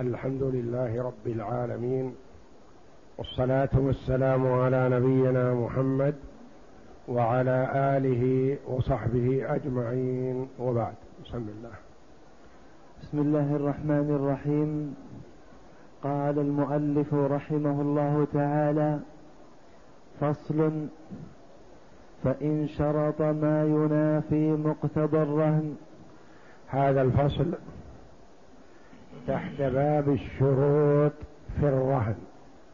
الحمد لله رب العالمين والصلاة والسلام على نبينا محمد وعلى آله وصحبه أجمعين. وبعد بسم الله. بسم الله الرحمن الرحيم. قال المؤلف رحمه الله تعالى فصل فإن شرط ما ينافي مقتضى الرهن. هذا الفصل تحت باب الشروط في الرهن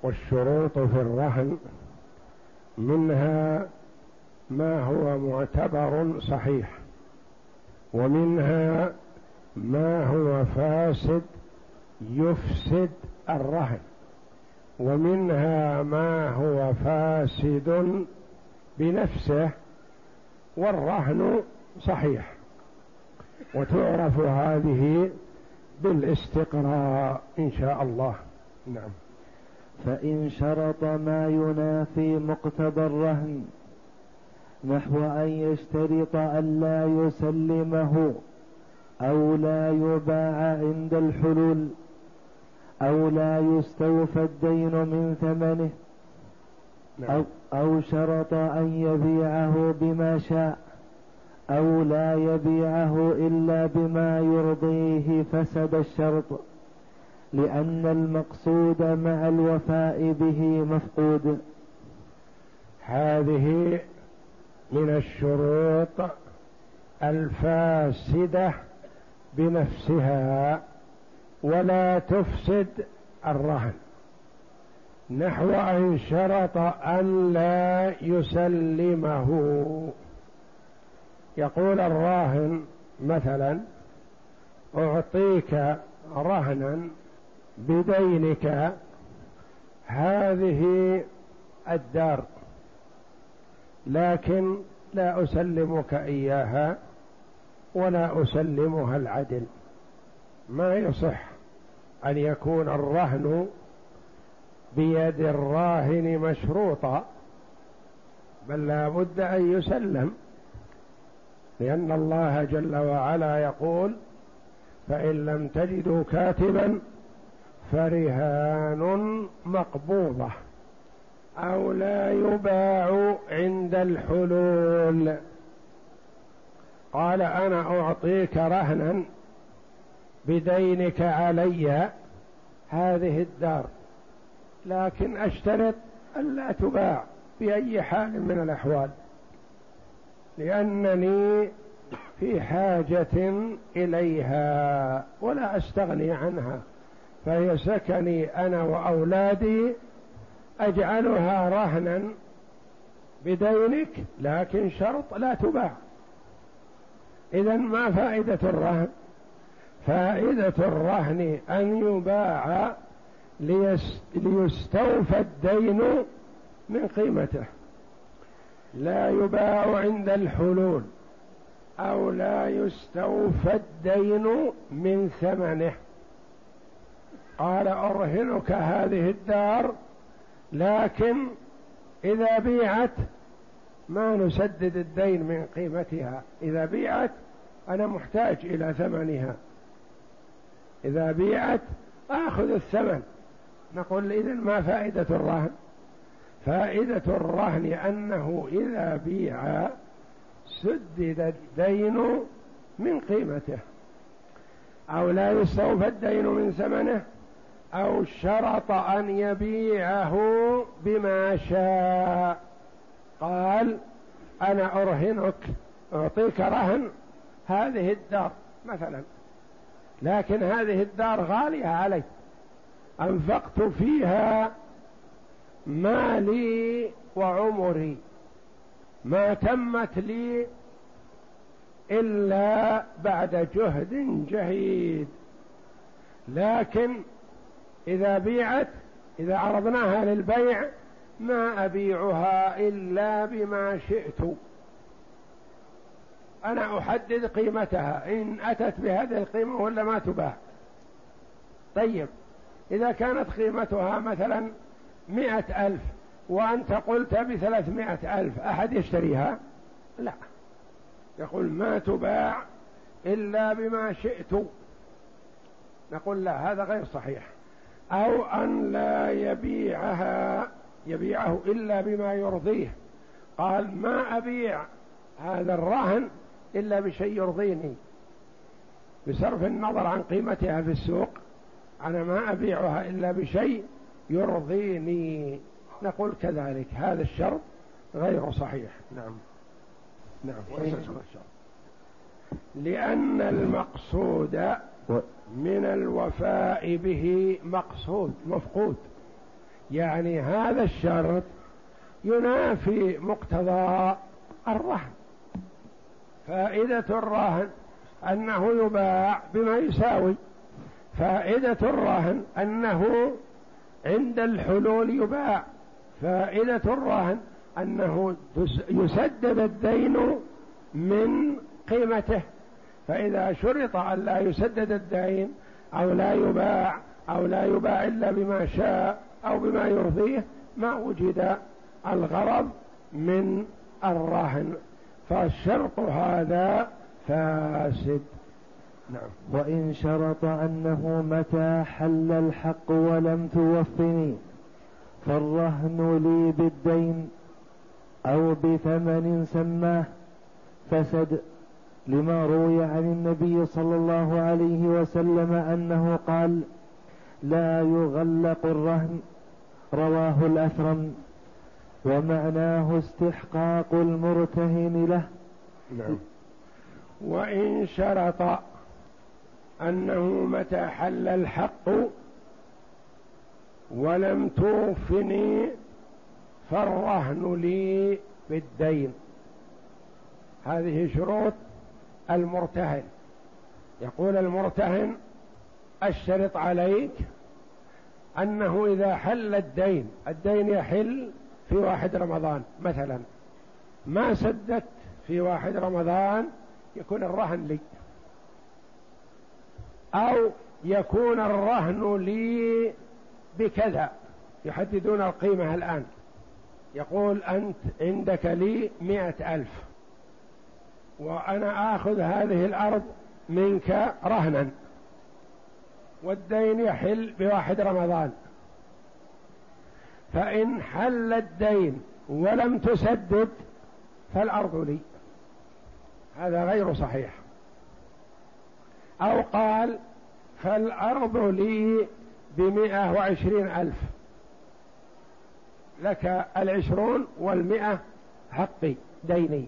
والشروط في الرهن منها ما هو معتبر صحيح ومنها ما هو فاسد يفسد الرهن ومنها ما هو فاسد بنفسه والرهن صحيح. وتعرف هذه بالاستقراء إن شاء الله. نعم. فإن شرط ما ينافي مقتضى الرهن نحو أن يشترط أن لا يسلمه أو لا يباع عند الحلول أو لا يستوفى الدين من ثمنه نعم. أو, أو شرط أن يبيعه بما شاء. أو لا يبيعه إلا بما يرضيه فسد الشرط لأن المقصود مع الوفاء به مفقود. هذه من الشروط الفاسدة بنفسها ولا تفسد الرهن نحو أن شرط أن لا يسلمه. يقول الراهن مثلا أعطيك رهنا بدينك هذه الدار لكن لا أسلمك إياها ولا أسلمها العدل. ما يصح أن يكون الرهن بيد الراهن مشروطا بل لا بد أن يسلم. لأن الله جل وعلا يقول فإن لم تجدوا كاتبا فرهان مقبوضة أو لا يباع عند الحلول. قال أنا أعطيك رهنا بدينك علي هذه الدار لكن أشترط ألا تباع بأي حال من الأحوال. لأنني في حاجة إليها ولا أستغني عنها فهي سكني أنا وأولادي أجعلها رهنا بدينك لكن شرط لا تباع. إذا ما فائدة الرهن؟ فائدة الرهن أن يباع ليستوفى الدين من قيمته. لا يباع عند الحلول أو لا يستوفى الدين من ثمنه. قال أرهنك هذه الدار لكن إذا بيعت ما نسدد الدين من قيمتها. إذا بيعت أنا محتاج إلى ثمنها. إذا بيعت آخذ الثمن. نقول اذا ما فائدة الرهن؟ فائدة الرهن أنه إذا بيع سدد الدين من قيمته أو لا يستوفى الدين من ثمنه أو شرط أن يبيعه بما شاء. قال أنا أرهنك أعطيك رهن هذه الدار مثلا لكن هذه الدار غالية علي أنفقت فيها مالي وعمري. ما تمت لي إلا بعد جهد جهيد. لكن إذا بيعت إذا عرضناها للبيع ما أبيعها إلا بما شئت. أنا أحدد قيمتها. إن أتت بهذه القيمة ولا ما تباع. طيب إذا كانت قيمتها مثلا مئة ألف وأنت قلت بثلاثمائة ألف أحد يشتريها؟ لا. يقول ما تباع إلا بما شئت. نقول لا هذا غير صحيح. أو أن لا يبيعها يبيعه إلا بما يرضيه. قال ما أبيع هذا الرهن إلا بشيء يرضيني. بصرف النظر عن قيمتها في السوق أنا ما أبيعها إلا بشيء يرضيني نقول كذلك هذا الشرط غير صحيح. نعم. نعم. لأن المقصود من الوفاء به مقصود مفقود. يعني هذا الشرط ينافي مقتضى الرهن. فائدة الرهن أنه يباع بما يساوي. فائدة الرهن أنه عند الحلول يباع. فائدة الرهن أنه يسدد الدين من قيمته. فإذا شرط أن لا يسدد الدين أو لا يباع أو لا يباع إلا بما شاء أو بما يرضيه ما وجد الغرض من الرهن. فالشرط هذا فاسد. نعم. وإن شرط أنه متى حل الحق ولم توفني فالرهن لي بالدين أو بثمن سماه فسد لما روي عن النبي صلى الله عليه وسلم أنه قال لا يغلق الرهن رواه الأثرم. ومعناه استحقاق المرتهن له. نعم. وإن شرط أنه متى حل الحق ولم توفني فالرهن لي بالدين. هذه شروط المرتهن. يقول المرتهن أشترط عليك أنه إذا حل الدين الدين يحل في واحد رمضان مثلا. ما سددت في واحد رمضان يكون الرهن لي. أو يكون الرهن لي بكذا. يحددون القيمة الآن. يقول أنت عندك لي مئة ألف. وأنا آخذ هذه الأرض منك رهنا. والدين يحل بواحد رمضان. فإن حل الدين ولم تسدد فالأرض لي. هذا غير صحيح. أو قال فالأرض لي بمئة وعشرين ألف. لك العشرون والمئة حقي ديني.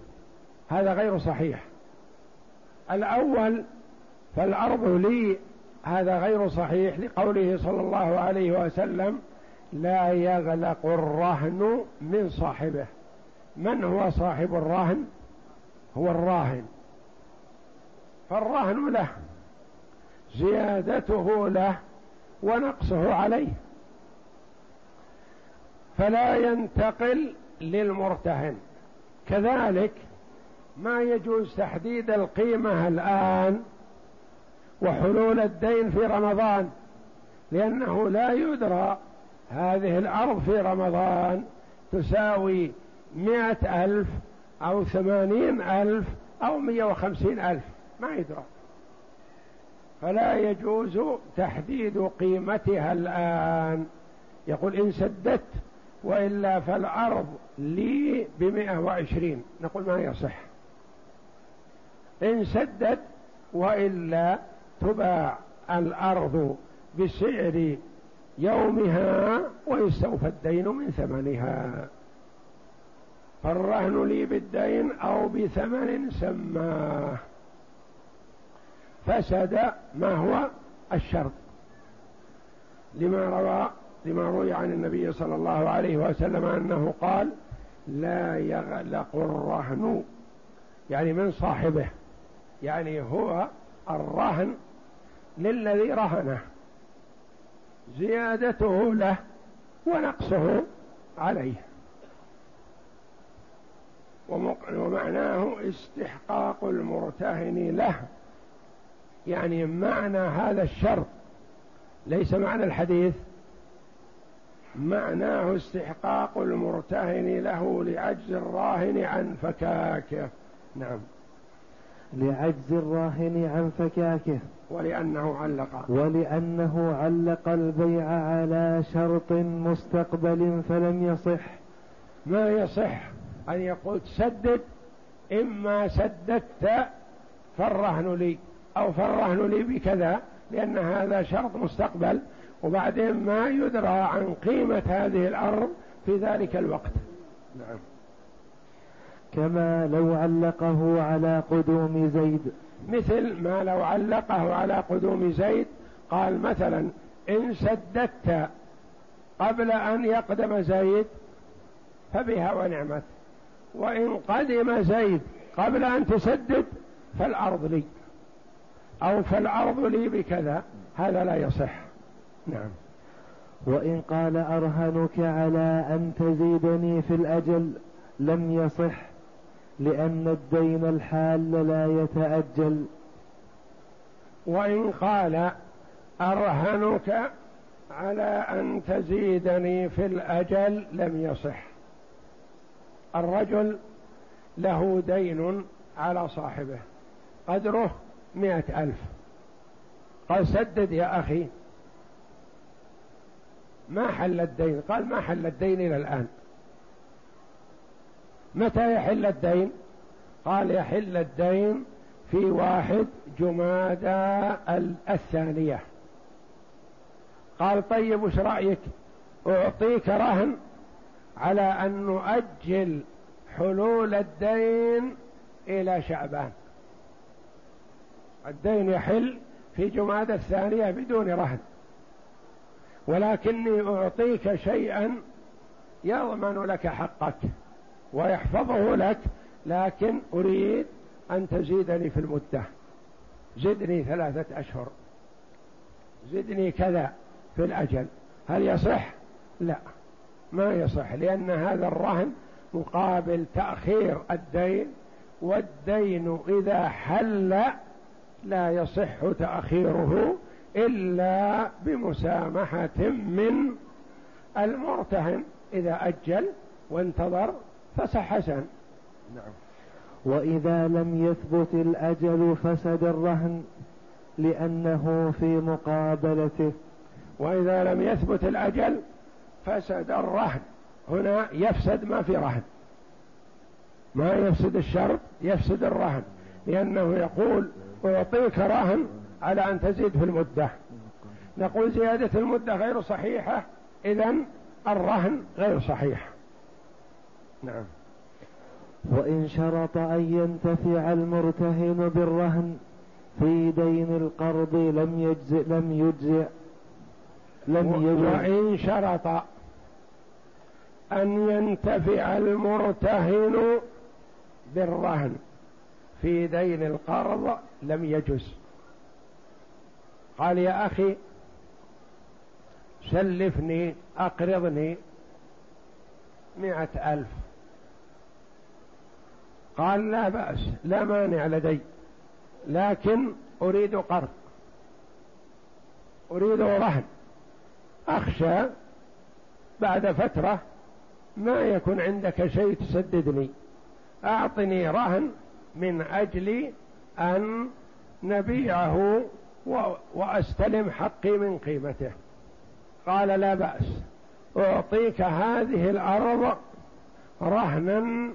هذا غير صحيح. الأول فالأرض لي هذا غير صحيح لقوله صلى الله عليه وسلم لا يغلق الرهن من صاحبه. من هو صاحب الرهن؟ هو الراهن. فالرهن له. زيادته له ونقصه عليه. فلا ينتقل للمرتهن. كذلك ما يجوز تحديد القيمة الآن وحلول الدين في رمضان لأنه لا يدرى هذه الأرض في رمضان تساوي مئة ألف أو ثمانين ألف أو مئة وخمسين ألف. ما يدرى. فلا يجوز تحديد قيمتها الآن. يقول إن سددت وإلا فالأرض لي بمئة وعشرين. نقول ما يصح إن سدد وإلا تباع الأرض بسعر يومها ويستوفى الدين من ثمنها. فالرهن لي بالدين أو بثمن سماه. فسد ما هو الشرط؟ لما روى لما روي عن النبي صلى الله عليه وسلم أنه قال لا يغلق الرهن. يعني من صاحبه؟ يعني هو الرهن للذي رهنه. زيادته له ونقصه عليه. ومعناه استحقاق المرتهن له. يعني معنى هذا الشرط ليس معنى الحديث معناه استحقاق المرتهن له لعجز الراهن عن فكاكه. نعم. لعجز الراهن عن فكاكه. ولأنه علق. ولأنه علق البيع على شرط مستقبل فلم يصح. ما يصح؟ أن يقول تسدد إما سددت فالرهن لي. أو فالرهن لي بكذا لأن هذا شرط مستقبل وبعدين ما يدرى عن قيمة هذه الأرض في ذلك الوقت. نعم. كما لو علقه على قدوم زيد. مثل ما لو علقه على قدوم زيد قال مثلا إن سددت قبل أن يقدم زيد فبها ونعمت وإن قدم زيد قبل أن تسدد فالأرض لي. أو فالأرض لي بكذا. هذا لا يصح. نعم. وإن قال أرهنك على أن تزيدني في الأجل لم يصح لأن الدين الحال لا يتأجل. وإن قال أرهنك على أن تزيدني في الأجل لم يصح. الرجل له دين على صاحبه. قدره مئة ألف. قال سدد يا أخي. ما حل الدين؟ قال ما حل الدين إلى الآن. متى يحل الدين؟ قال يحل الدين في واحد جمادى الثانية. قال طيب وش رأيك؟ أعطيك رهن على أن نؤجل حلول الدين إلى شعبان. الدين يحل في جماد الثانية بدون رهن. ولكني أعطيك شيئا يضمن لك حقك ويحفظه لك لكن أريد أن تزيدني في المدة. زدني ثلاثة أشهر. زدني كذا في الأجل. هل يصح؟ لا. ما يصح لأن هذا الرهن مقابل تأخير الدين والدين إذا حل لا يصح تأخيره إلا بمسامحة من المرتهن. إذا أجل وانتظر فصح حسن نعم. وإذا لم يثبت الأجل فسد الرهن لأنه في مقابلته. وإذا لم يثبت الأجل فسد الرهن. هنا يفسد ما في رهن. ما يفسد الشرط يفسد الرهن. لأنه يقول أعطيك رهن على أن تزيد في المدة. نقول زيادة المدة غير صحيحة إذا الرهن غير صحيح. نعم. وإن شرط أن ينتفع المرتهن بالرهن في دين القرض لم يجزئ لم يجزئ لم يجزئ. وإن شرط أن ينتفع المرتهن بالرهن في دين القرض لم يجز قال يا أخي سلفني أقرضني مئة ألف. قال لا بأس لا مانع لدي لكن أريد قرض. أريد رهن. أخشى بعد فترة ما يكون عندك شيء تسددني. أعطني رهن من أجل أن نبيعه وأستلم حقي من قيمته. قال لا بأس أعطيك هذه الأرض رهنا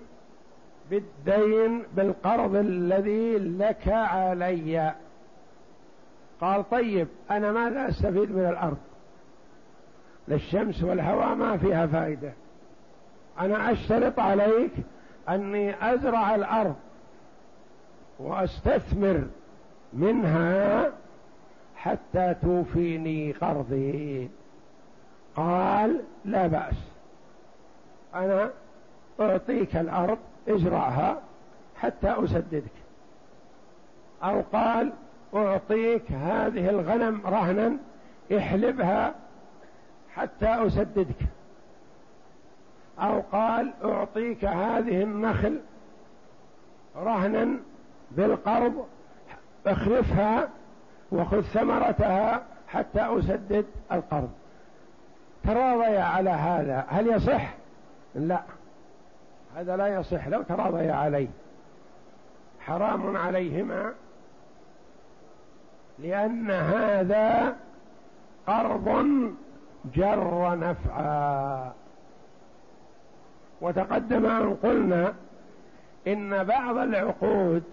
بالدين بالقرض الذي لك علي. قال طيب أنا ماذا أستفيد من الأرض؟ للشمس والهواء ما فيها فائدة. أنا أشترط عليك أني أزرع الأرض وأستثمر منها حتى توفيني قرضي. قال لا بأس. أنا أعطيك الأرض ازرعها حتى أسددك. أو قال أعطيك هذه الغنم رهنا احلبها حتى أسددك. أو قال أعطيك هذه النخل رهنا بالقرض اخلفها وخذ ثمرتها حتى أسدد القرض. تراضي على هذا هل يصح؟ لا. هذا لا يصح لو تراضي عليه. حرام عليهما لأن هذا قرض جر نفعا. وتقدم أن قلنا إن بعض العقود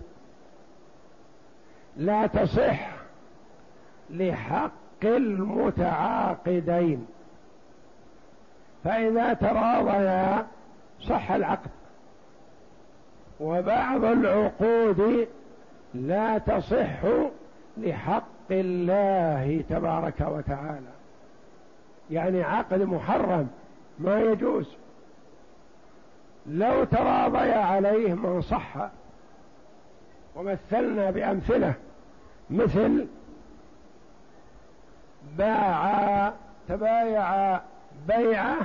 لا تصح لحق المتعاقدين. فإذا تراضيا صح العقد. وبعض العقود لا تصح لحق الله تبارك وتعالى. يعني عقد محرم ما يجوز. لو تراضي عليه من صح. ومثلنا بأمثلة مثل باع تبايع بيعة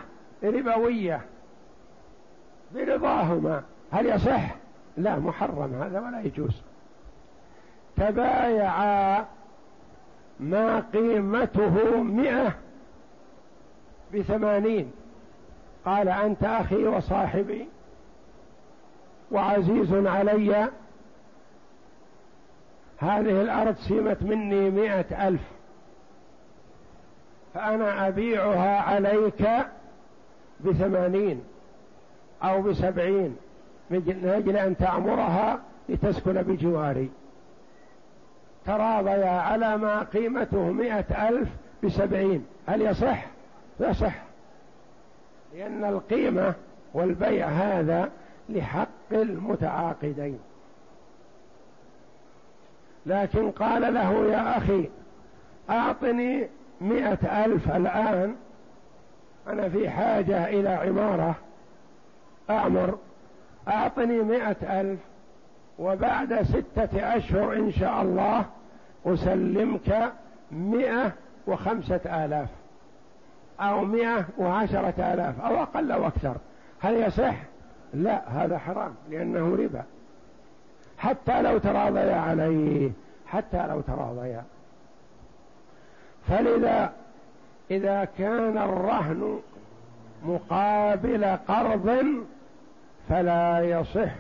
ربوية برضاهما. هل يصح؟ لا محرم هذا ولا يجوز. تبايعا ما قيمته مئة بثمانين. قال أنت أخي وصاحبي وعزيز علي هذه الأرض سمت مني مئة ألف. فأنا أبيعها عليك بثمانين أو بسبعين من أجل أن تعمرها لتسكن بجواري. تراضيا على ما قيمته مئة ألف بسبعين. هل يصح؟ يصح. لأن القيمة والبيع هذا لحق المتعاقدين. لكن قال له يا أخي أعطني مئة ألف الآن أنا في حاجة إلى عمارة أعمر أعطني مئة ألف وبعد ستة أشهر إن شاء الله أسلمك مئة وخمسة آلاف أو مئة وعشرة آلاف أو أقل أو أكثر. هل يصح؟ لا هذا حرام لأنه ربا. حتى لو تراضيا عليه. حتى لو تراضيا فلذا إذا كان الرهن مقابل قرض فلا يصح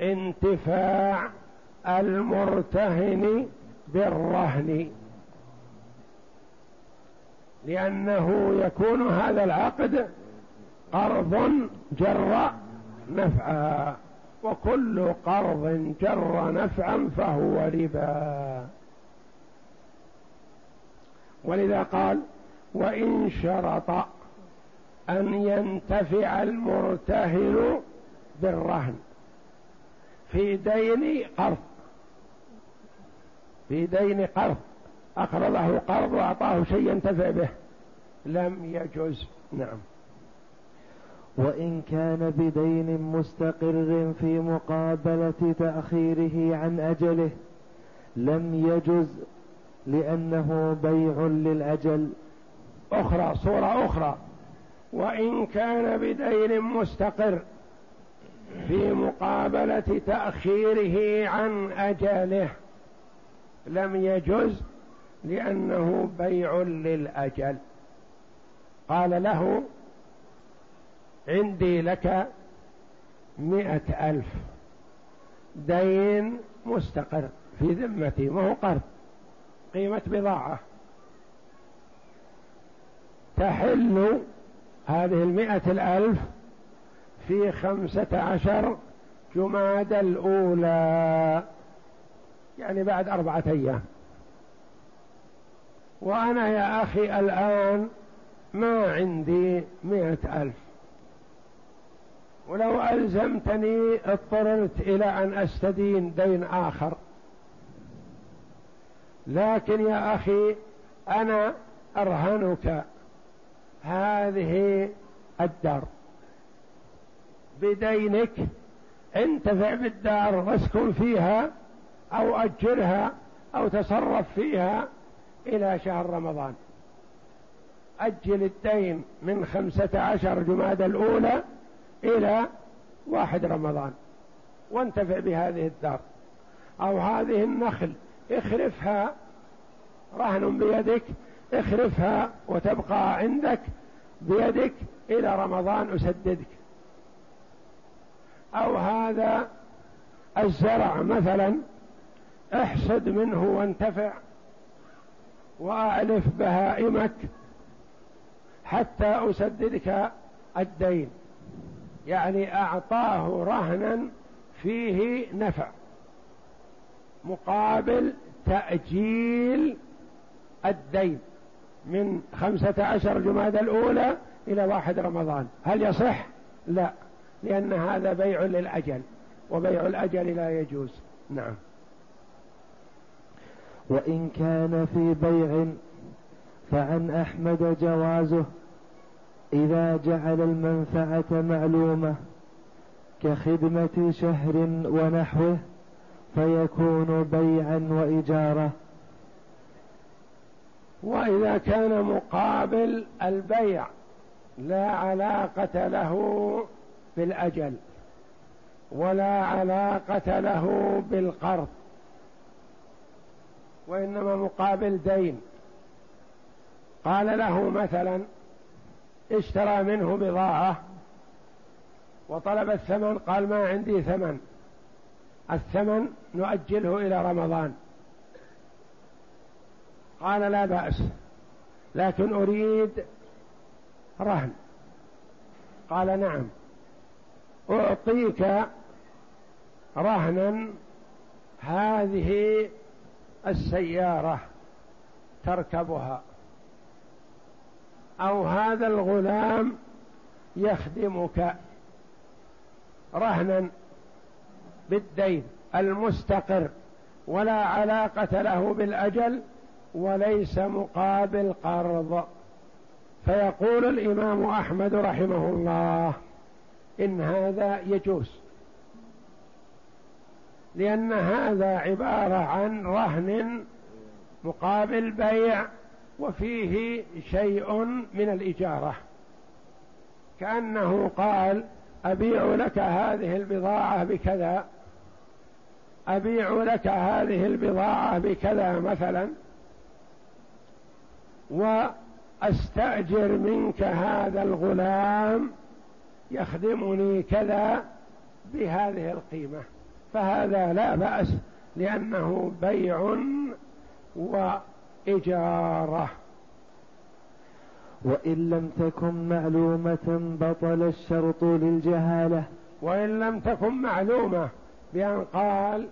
انتفاع المرتهن بالرهن. لأنه يكون هذا العقد قرض جر نفعا. وكل قرض جر نفعا فهو ربا. ولذا قال وإن شرط أن ينتفع المرتهن بالرهن. في دين قرض. في دين قرض. أقرضه قرض وأعطاه شيء ينتفع به. لم يجوز نعم. وإن كان بدين مستقر في مقابلة تأخيره عن أجله لم يجز لأنه بيع للأجل. أخرى صورة أخرى. وإن كان بدين مستقر في مقابلة تأخيره عن أجله لم يجز لأنه بيع للأجل. قال له عندي لك مئة ألف دين مستقر في ذمتي ما هو قرض قيمة بضاعة. تحل هذه المئة الألف في خمسة عشر جماد الأولى يعني بعد أربعة أيام. وأنا يا أخي الآن ما عندي مئة ألف. ولو ألزمتني اضطررت إلى أن أستدين دين آخر. لكن يا أخي أنا أرهنك هذه الدار. بدينك انتفع بالدار واسكن فيها أو أجرها أو تصرف فيها إلى شهر رمضان. أجل الدين من خمسة عشر جماد الأولى إلى واحد رمضان. وانتفع بهذه الدار. أو هذه النخل. اخرفها رهن بيدك. اخرفها وتبقى عندك بيدك إلى رمضان أسددك. أو هذا الزرع مثلا. احصد منه وانتفع. واعلف بهائمك. حتى أسددك الدين. يعني أعطاه رهنا فيه نفع مقابل تأجيل الدين من خمسة عشر جماد الأولى إلى واحد رمضان. هل يصح؟ لا لأن هذا بيع للأجل وبيع الأجل لا يجوز. نعم. وإن كان في بيع فعن أحمد جوازه إذا جعل المنفعة معلومة كخدمة شهر ونحوه فيكون بيعا وإجارة وإذا كان مقابل البيع لا علاقة له بالأجل ولا علاقة له بالقرض وإنما مقابل دين. قال له مثلا اشترى منه بضاعة وطلب الثمن قال ما عندي ثمن. الثمن نؤجله إلى رمضان. قال لا بأس لكن أريد رهن. قال نعم. أعطيك رهنا هذه السيارة تركبها. أو هذا الغلام يخدمك رهنا بالدين المستقر ولا علاقة له بالأجل وليس مقابل قرض. فيقول الإمام أحمد رحمه الله إن هذا يجوز لأن هذا عبارة عن رهن مقابل بيع وفيه شيء من الإجارة. كأنه قال أبيع لك هذه البضاعة بكذا أبيع لك هذه البضاعة بكذا مثلا وأستأجر منك هذا الغلام يخدمني كذا بهذه القيمة. فهذا لا بأس لأنه بيع وإجارة وإن لم تكن معلومة بطل الشرط للجهالة. وإن لم تكن معلومة بأن قال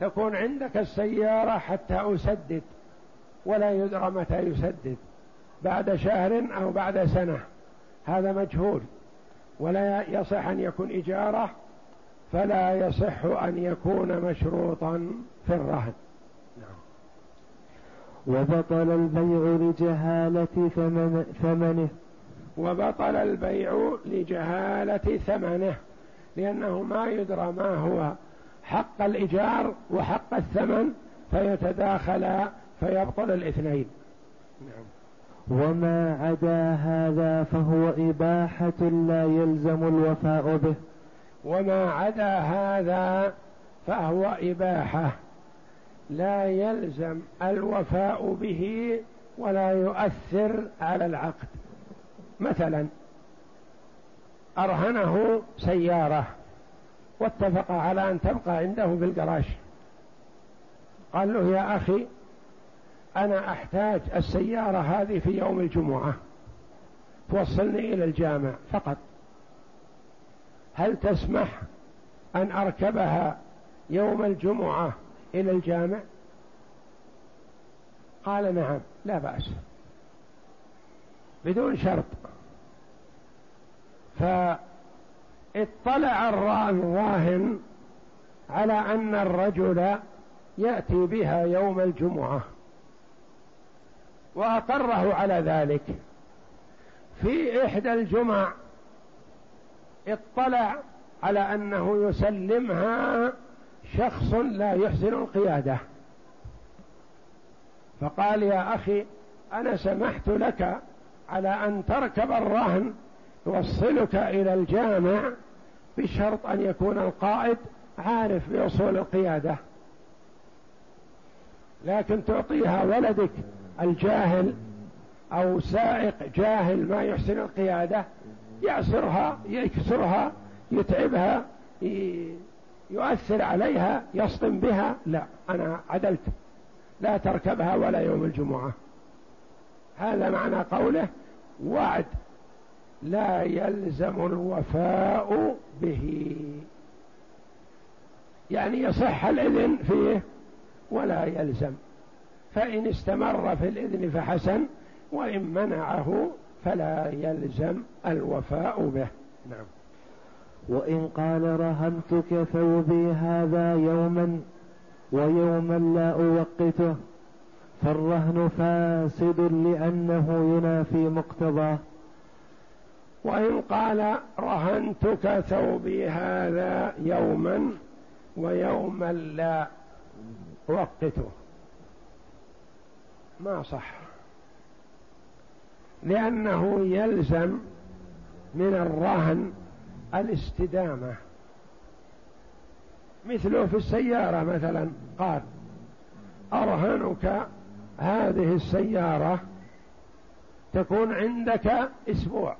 تكون عندك السيارة حتى أسدد ولا يدرى متى يسدد بعد شهر أو بعد سنة. هذا مجهول. ولا يصح أن يكون إجارة فلا يصح أن يكون مشروطا في الرهن. وبطل البيع لجهالة ثمن ثمنه. وبطل البيع لجهالة ثمنه لأنه ما يدرى ما هو حق الإيجار وحق الثمن فيتداخلا فيبطل الاثنين. نعم. وما عدا هذا فهو إباحة لا يلزم الوفاء به. وما عدا هذا فهو إباحة. لا يلزم الوفاء به ولا يؤثر على العقد. مثلا أرهنه سيارة واتفق على أن تبقى عنده في الجراج. قال له يا أخي أنا أحتاج السيارة هذه في يوم الجمعة توصلني إلى الجامع فقط. هل تسمح أن أركبها يوم الجمعة إلى الجامع؟ قال نعم لا بأس. بدون شرط. فاطلع الراهن على أن الرجل يأتي بها يوم الجمعة. وأقره على ذلك. في إحدى الجمع اطلع على أنه يسلمها شخص لا يحسن القيادة. فقال يا أخي أنا سمحت لك على أن تركب الرهن يوصلك إلى الجامع بشرط أن يكون القائد عارف بأصول القيادة. لكن تعطيها ولدك الجاهل أو سائق جاهل ما يحسن القيادة يعسرها يكسرها يتعبها يؤثر عليها يصطم بها. لا أنا عدلت. لا تركبها ولا يوم الجمعة. هذا معنى قوله وعد. لا يلزم الوفاء به. يعني يصح الإذن فيه ولا يلزم. فإن استمر في الإذن فحسن وإن منعه فلا يلزم الوفاء به. نعم. وإن قال رهنتك ثوبي هذا يوما ويوما لا أوقته فالرهن فاسد لأنه ينافي مقتضاه. وإن قال رهنتك ثوبي هذا يوما ويوما لا أوقته. ما صح. لأنه يلزم من الرهن الاستدامة. مثله في السيارة مثلا قال أرهنك هذه السيارة تكون عندك أسبوع.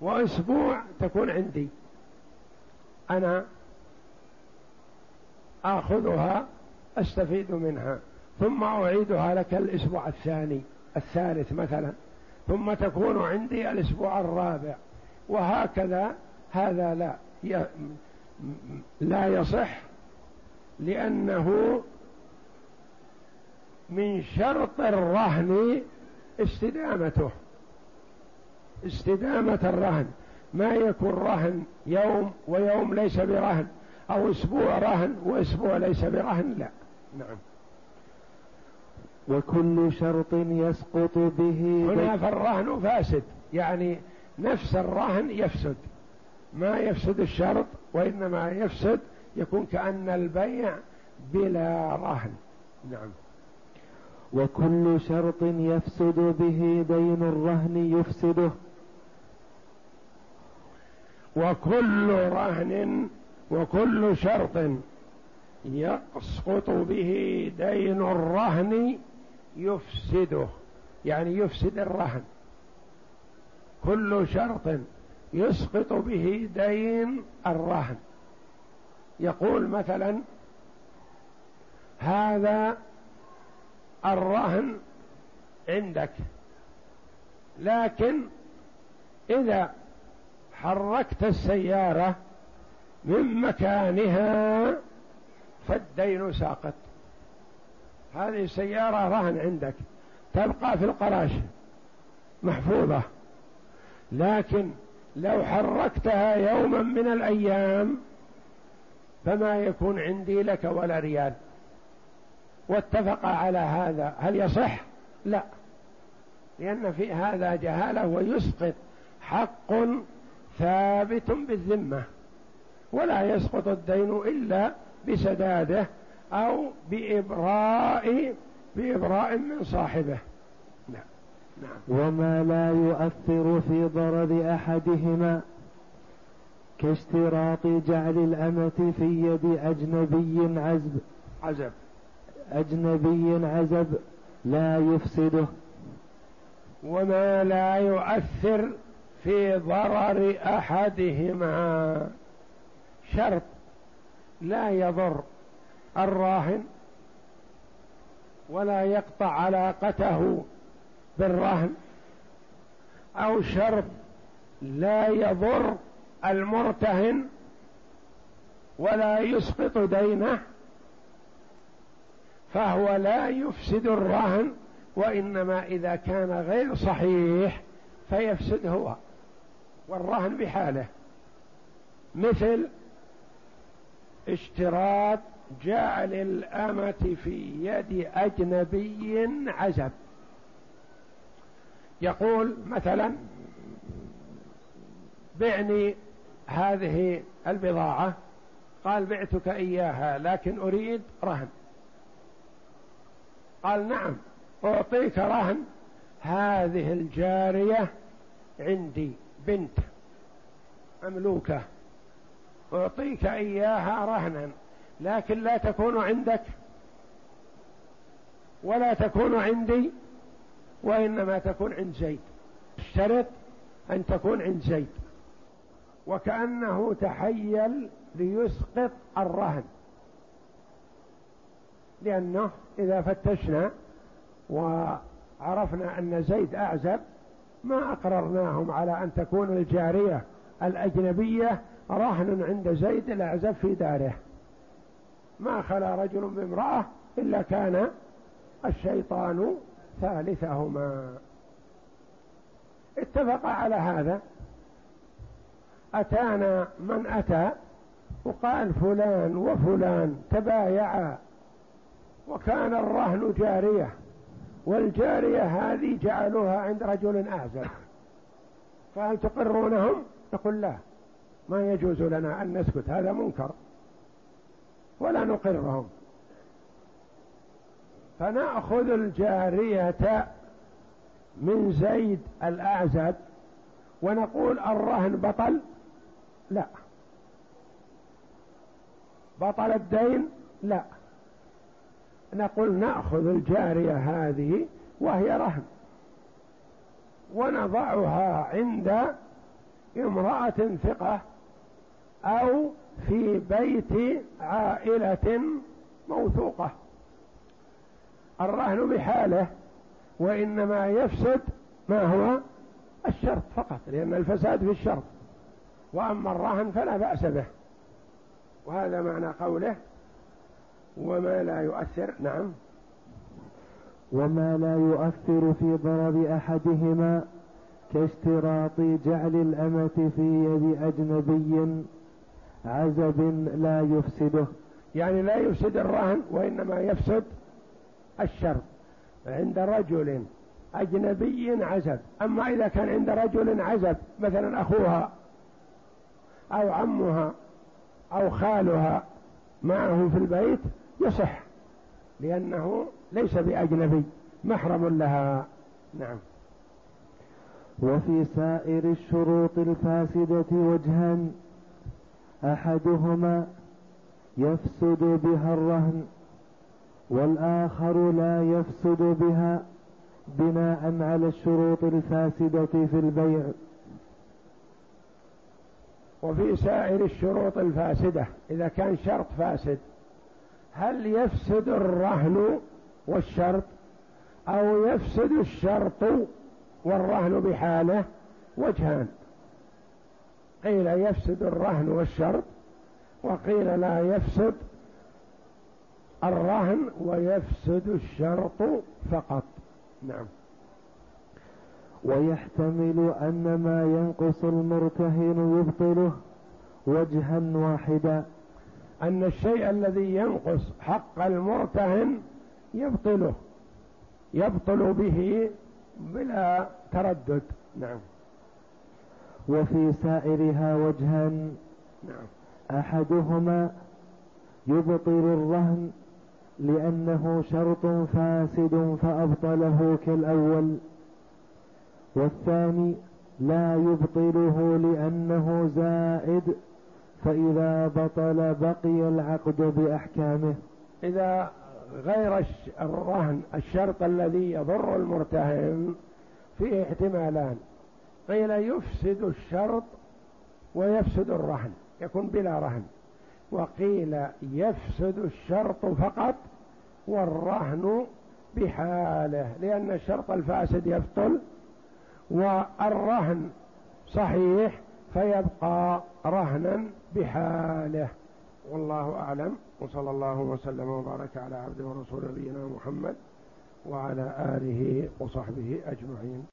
وأسبوع تكون عندي. أنا آخذها أستفيد منها. ثم أعيدها لك الأسبوع الثاني الثالث مثلا. ثم تكون عندي الأسبوع الرابع. وهكذا هذا لا لا يصح لأنه من شرط الرهن استدامته. استدامة الرهن. ما يكون رهن يوم ويوم ليس برهن أو أسبوع رهن وأسبوع ليس برهن لا. نعم. وكل شرط يسقط به هنا فالرهن فاسد يعني نفس الرهن يفسد. ما يفسد الشرط وإنما يفسد يكون كأن البيع بلا رهن. نعم. وكل شرط يفسد به دين الرهن يفسده. وكل رهن وكل شرط يسقط به دين الرهن يفسده. يعني يفسد الرهن. كل شرط يسقط به دين الرهن. يقول مثلا هذا الرهن عندك لكن إذا حركت السيارة من مكانها فالدين ساقط. هذه السيارة رهن عندك تبقى في القراش محفوظة. لكن لو حركتها يوما من الأيام فما يكون عندي لك ولا ريال. واتفق على هذا. هل يصح؟ لا. لأن في هذا جهالة ويسقط حق ثابت بالذمة. ولا يسقط الدين إلا بسداده أو بإبراء بإبراء من صاحبه. نعم. وما لا يؤثر في ضرر أحدهما كاشتراط جعل الأمة في يد أجنبي عزب. عزب. أجنبي عزب لا يفسده. وما لا يؤثر في ضرر أحدهما. شرط لا يضر الراهن ولا يقطع علاقته. بالرهن أو شرط لا يضر المرتهن ولا يسقط دينه فهو لا يفسد الرهن وإنما إذا كان غير صحيح فيفسد هو والرهن بحاله. مثل اشتراط جعل الأمة في يد أجنبي عزب. يقول مثلا بعني هذه البضاعة قال بعتك إياها لكن أريد رهن. قال نعم أعطيك رهن. هذه الجارية عندي بنت مملوكة أعطيك إياها رهنا لكن لا تكون عندك ولا تكون عندي وإنما تكون عند زيد. اشترط أن تكون عند زيد. وكأنه تحيل ليسقط الرهن. لأنه إذا فتشنا وعرفنا أن زيد أعزب ما أقررناهم على أن تكون الجارية الأجنبية رهن عند زيد الأعزب في داره. ما خلا رجل بامرأة إلا كان الشيطان ثالثهما. اتفق على هذا. أتانا من أتى وقال فلان وفلان تبايعا وكان الرهن جارية والجارية هذه جعلوها عند رجل أعزل فهل تقرونهم؟ نقول لا. ما يجوز لنا أن نسكت هذا منكر. ولا نقرهم. فنأخذ الجارية من زيد الأعزب ونقول الرهن بطل؟ لا. بطل الدين؟ لا. نقول نأخذ الجارية هذه وهي رهن. ونضعها عند امرأة ثقة أو في بيت عائلة موثوقة. الرهن بحاله وإنما يفسد ما هو الشرط فقط لأن الفساد في الشرط. وأما الرهن فلا بأس به. وهذا معنى قوله وما لا يؤثر نعم. وما لا يؤثر في ضرب أحدهما كاشتراط جعل الأمة في يد أجنبي عزب لا يفسده. يعني لا يفسد الرهن وإنما يفسد الشرط عند رجل أجنبي عزب. أما إذا كان عند رجل عزب مثلا أخوها أو عمها أو خالها معه في البيت يصح لأنه ليس بأجنبي محرم لها. نعم. وفي سائر الشروط الفاسدة وجهان أحدهما يفسد بها الرهن. والآخر لا يفسد بها بناء على الشروط الفاسدة في البيع. وفي سائر الشروط الفاسدة إذا كان شرط فاسد هل يفسد الرهن والشرط؟ أو يفسد الشرط والرهن بحاله؟ وجهان. قيل يفسد الرهن والشرط وقيل لا يفسد الرهن ويفسد الشرط فقط. نعم. ويحتمل أن ما ينقص المرتهن يبطله وجها واحدا. أن الشيء الذي ينقص حق المرتهن يبطله يبطل به بلا تردد. نعم. وفي سائرها وجهان نعم. أحدهما يبطل الرهن لأنه شرط فاسد فأبطله كالأول. والثاني لا يبطله لأنه زائد فإذا بطل بقي العقد بأحكامه. إذا غير الرهن الشرط الذي يضر المرتهن فيه احتمالان. قيل يفسد الشرط ويفسد الرهن يكون بلا رهن. وقيل يفسد الشرط فقط والرهن بحاله لأن الشرط الفاسد يبطل والرهن صحيح فيبقى رهنا بحاله. والله أعلم وصلى الله وسلم وبارك على عبده ورسول نبينا محمد وعلى آله وصحبه أجمعين.